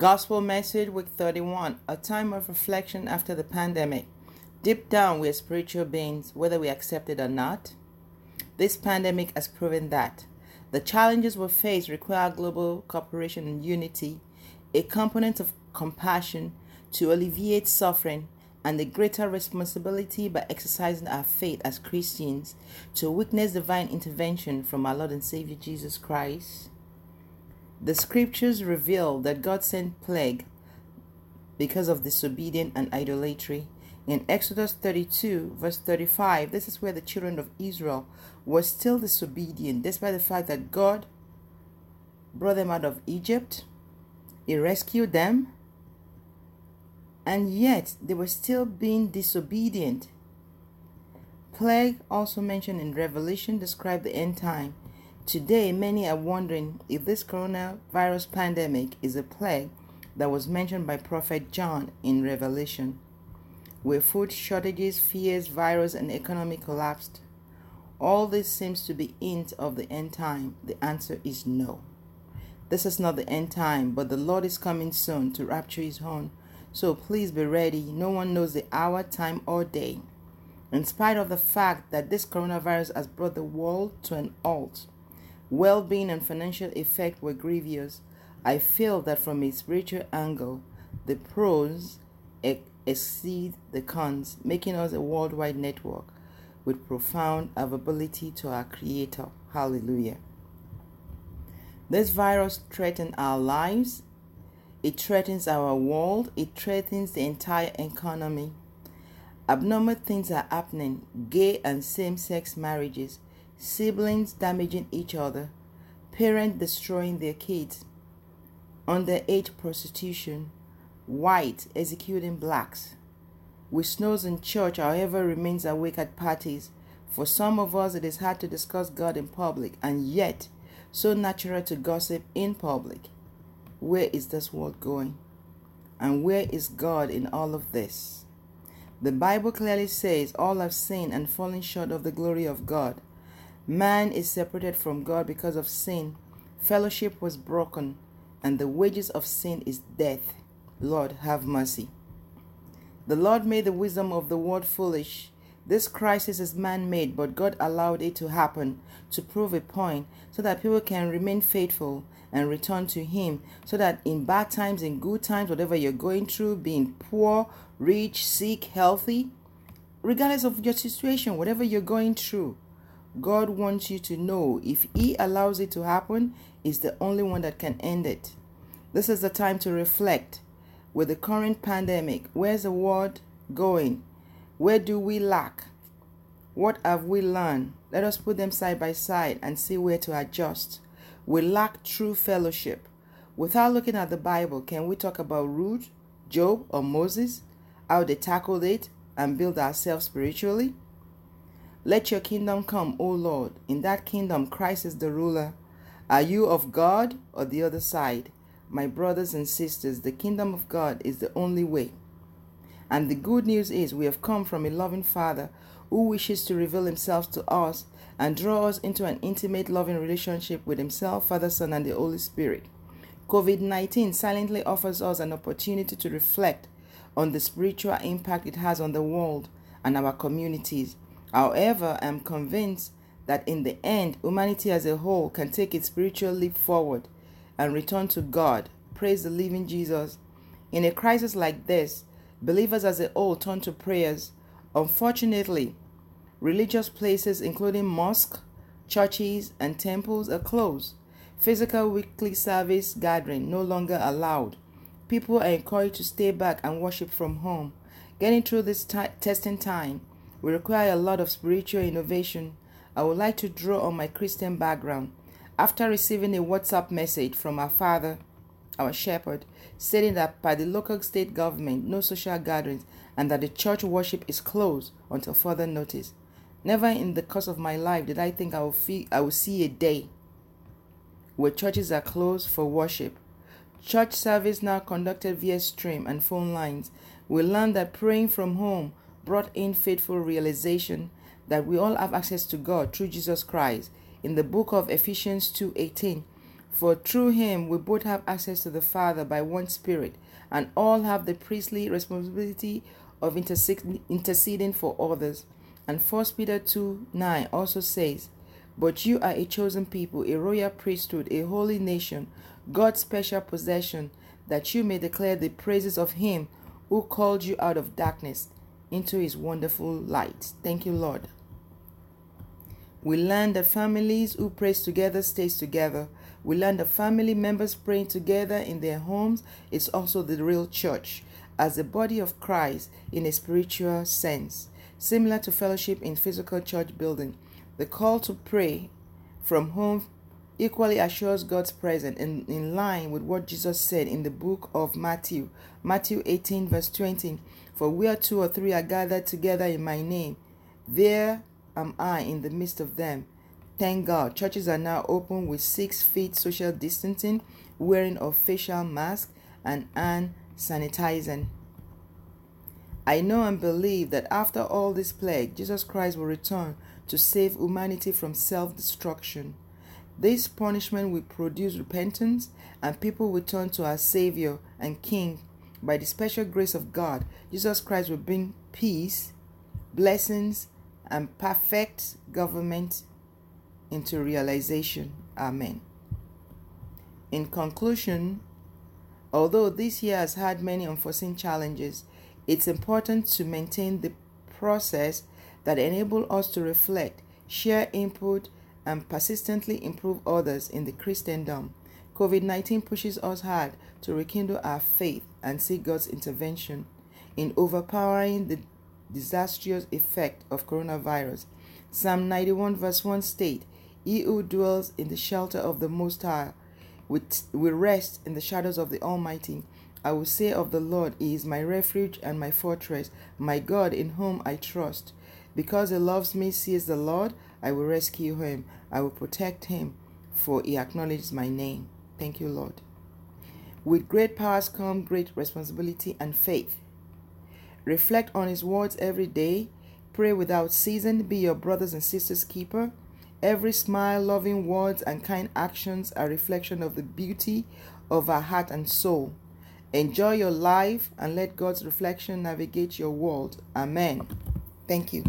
Gospel Message Week 31 A time of reflection after the pandemic. Deep down, we are spiritual beings, whether we accept it or not. This pandemic has proven that. The challenges we face require global cooperation and unity, a component of compassion to alleviate suffering, and a greater responsibility by exercising our faith as Christians to witness divine intervention from our Lord and Savior Jesus Christ. The scriptures reveal that God sent plague because of disobedience and idolatry. In Exodus 32, verse 35, this is where the children of Israel were still disobedient, despite the fact that God brought them out of Egypt, He rescued them, and yet they were still being disobedient. Plague, also mentioned in Revelation, describe the end time. Today, many are wondering if this coronavirus pandemic is a plague that was mentioned by Prophet John in Revelation, where food shortages, fears, virus, and economic collapsed. All this seems to be hint of the end time. The answer is no. This is not the end time, but the Lord is coming soon to rapture his own. So please be ready. No one knows the hour, time, or day. In spite of the fact that this coronavirus has brought the world to an halt, well being and financial effect were grievous, I feel that from a spiritual angle, the pros exceed the cons, making us a worldwide network with profound availability to our Creator. Hallelujah. This virus threatens our lives, it threatens our world, it threatens the entire economy. Abnormal things are happening gay and same sex marriages siblings damaging each other, parents destroying their kids, underage prostitution, white executing blacks. We snooze in church, however, remains awake at parties. For some of us, it is hard to discuss God in public, and yet so natural to gossip in public. Where is this world going? And where is God in all of this? The Bible clearly says, All have sinned and fallen short of the glory of God. Man is separated from God because of sin. Fellowship was broken, and the wages of sin is death. Lord, have mercy. The Lord made the wisdom of the world foolish. This crisis is man made, but God allowed it to happen to prove a point so that people can remain faithful and return to Him. So that in bad times, in good times, whatever you're going through, being poor, rich, sick, healthy, regardless of your situation, whatever you're going through, God wants you to know if He allows it to happen, is the only one that can end it. This is the time to reflect. With the current pandemic, where's the world going? Where do we lack? What have we learned? Let us put them side by side and see where to adjust. We lack true fellowship. Without looking at the Bible, can we talk about Ruth, Job, or Moses? How they tackled it and build ourselves spiritually? Let your kingdom come, O Lord. In that kingdom, Christ is the ruler. Are you of God or the other side? My brothers and sisters, the kingdom of God is the only way. And the good news is we have come from a loving Father who wishes to reveal himself to us and draw us into an intimate, loving relationship with himself, Father, Son, and the Holy Spirit. COVID 19 silently offers us an opportunity to reflect on the spiritual impact it has on the world and our communities However, I am convinced that in the end, humanity as a whole can take its spiritual leap forward and return to God. Praise the living Jesus. In a crisis like this, believers as a whole turn to prayers. Unfortunately, religious places, including mosques, churches, and temples, are closed. Physical weekly service gathering no longer allowed. People are encouraged to stay back and worship from home. Getting through this t- testing time, we require a lot of spiritual innovation. I would like to draw on my Christian background. After receiving a WhatsApp message from our father, our shepherd, stating that by the local state government, no social gatherings and that the church worship is closed until further notice. Never in the course of my life did I think I would, feel, I would see a day where churches are closed for worship. Church service now conducted via stream and phone lines. We learned that praying from home brought in faithful realization that we all have access to God through Jesus Christ. In the book of Ephesians 2:18, For through him we both have access to the Father by one Spirit, and all have the priestly responsibility of interceding for others. And 1 Peter 2 9 also says, But you are a chosen people, a royal priesthood, a holy nation, God's special possession, that you may declare the praises of him who called you out of darkness into his wonderful light. Thank you, Lord. We learn that families who pray together stays together. We learn that family members praying together in their homes is also the real church as the body of Christ in a spiritual sense, similar to fellowship in physical church building. The call to pray from home equally assures God's presence in, in line with what Jesus said in the book of Matthew, Matthew 18, verse 20. For where two or three are gathered together in my name, there am I in the midst of them. Thank God, churches are now open with six feet social distancing, wearing of facial mask, and hand sanitizing. I know and believe that after all this plague, Jesus Christ will return to save humanity from self destruction. This punishment will produce repentance, and people will turn to our Savior and King. By the special grace of God, Jesus Christ will bring peace, blessings, and perfect government into realization. Amen. In conclusion, although this year has had many unforeseen challenges, it's important to maintain the process that enable us to reflect, share input, and persistently improve others in the Christendom. COVID 19 pushes us hard to rekindle our faith and seek God's intervention in overpowering the disastrous effect of coronavirus. Psalm 91 verse 1 state, He who dwells in the shelter of the Most High will rest in the shadows of the Almighty. I will say of the Lord, He is my refuge and my fortress, my God in whom I trust. Because He loves me, says the Lord, I will rescue him. I will protect him, for he acknowledges my name. Thank you, Lord. With great powers come great responsibility and faith. Reflect on his words every day. Pray without ceasing. Be your brothers and sisters' keeper. Every smile, loving words, and kind actions are reflection of the beauty of our heart and soul. Enjoy your life and let God's reflection navigate your world. Amen. Thank you.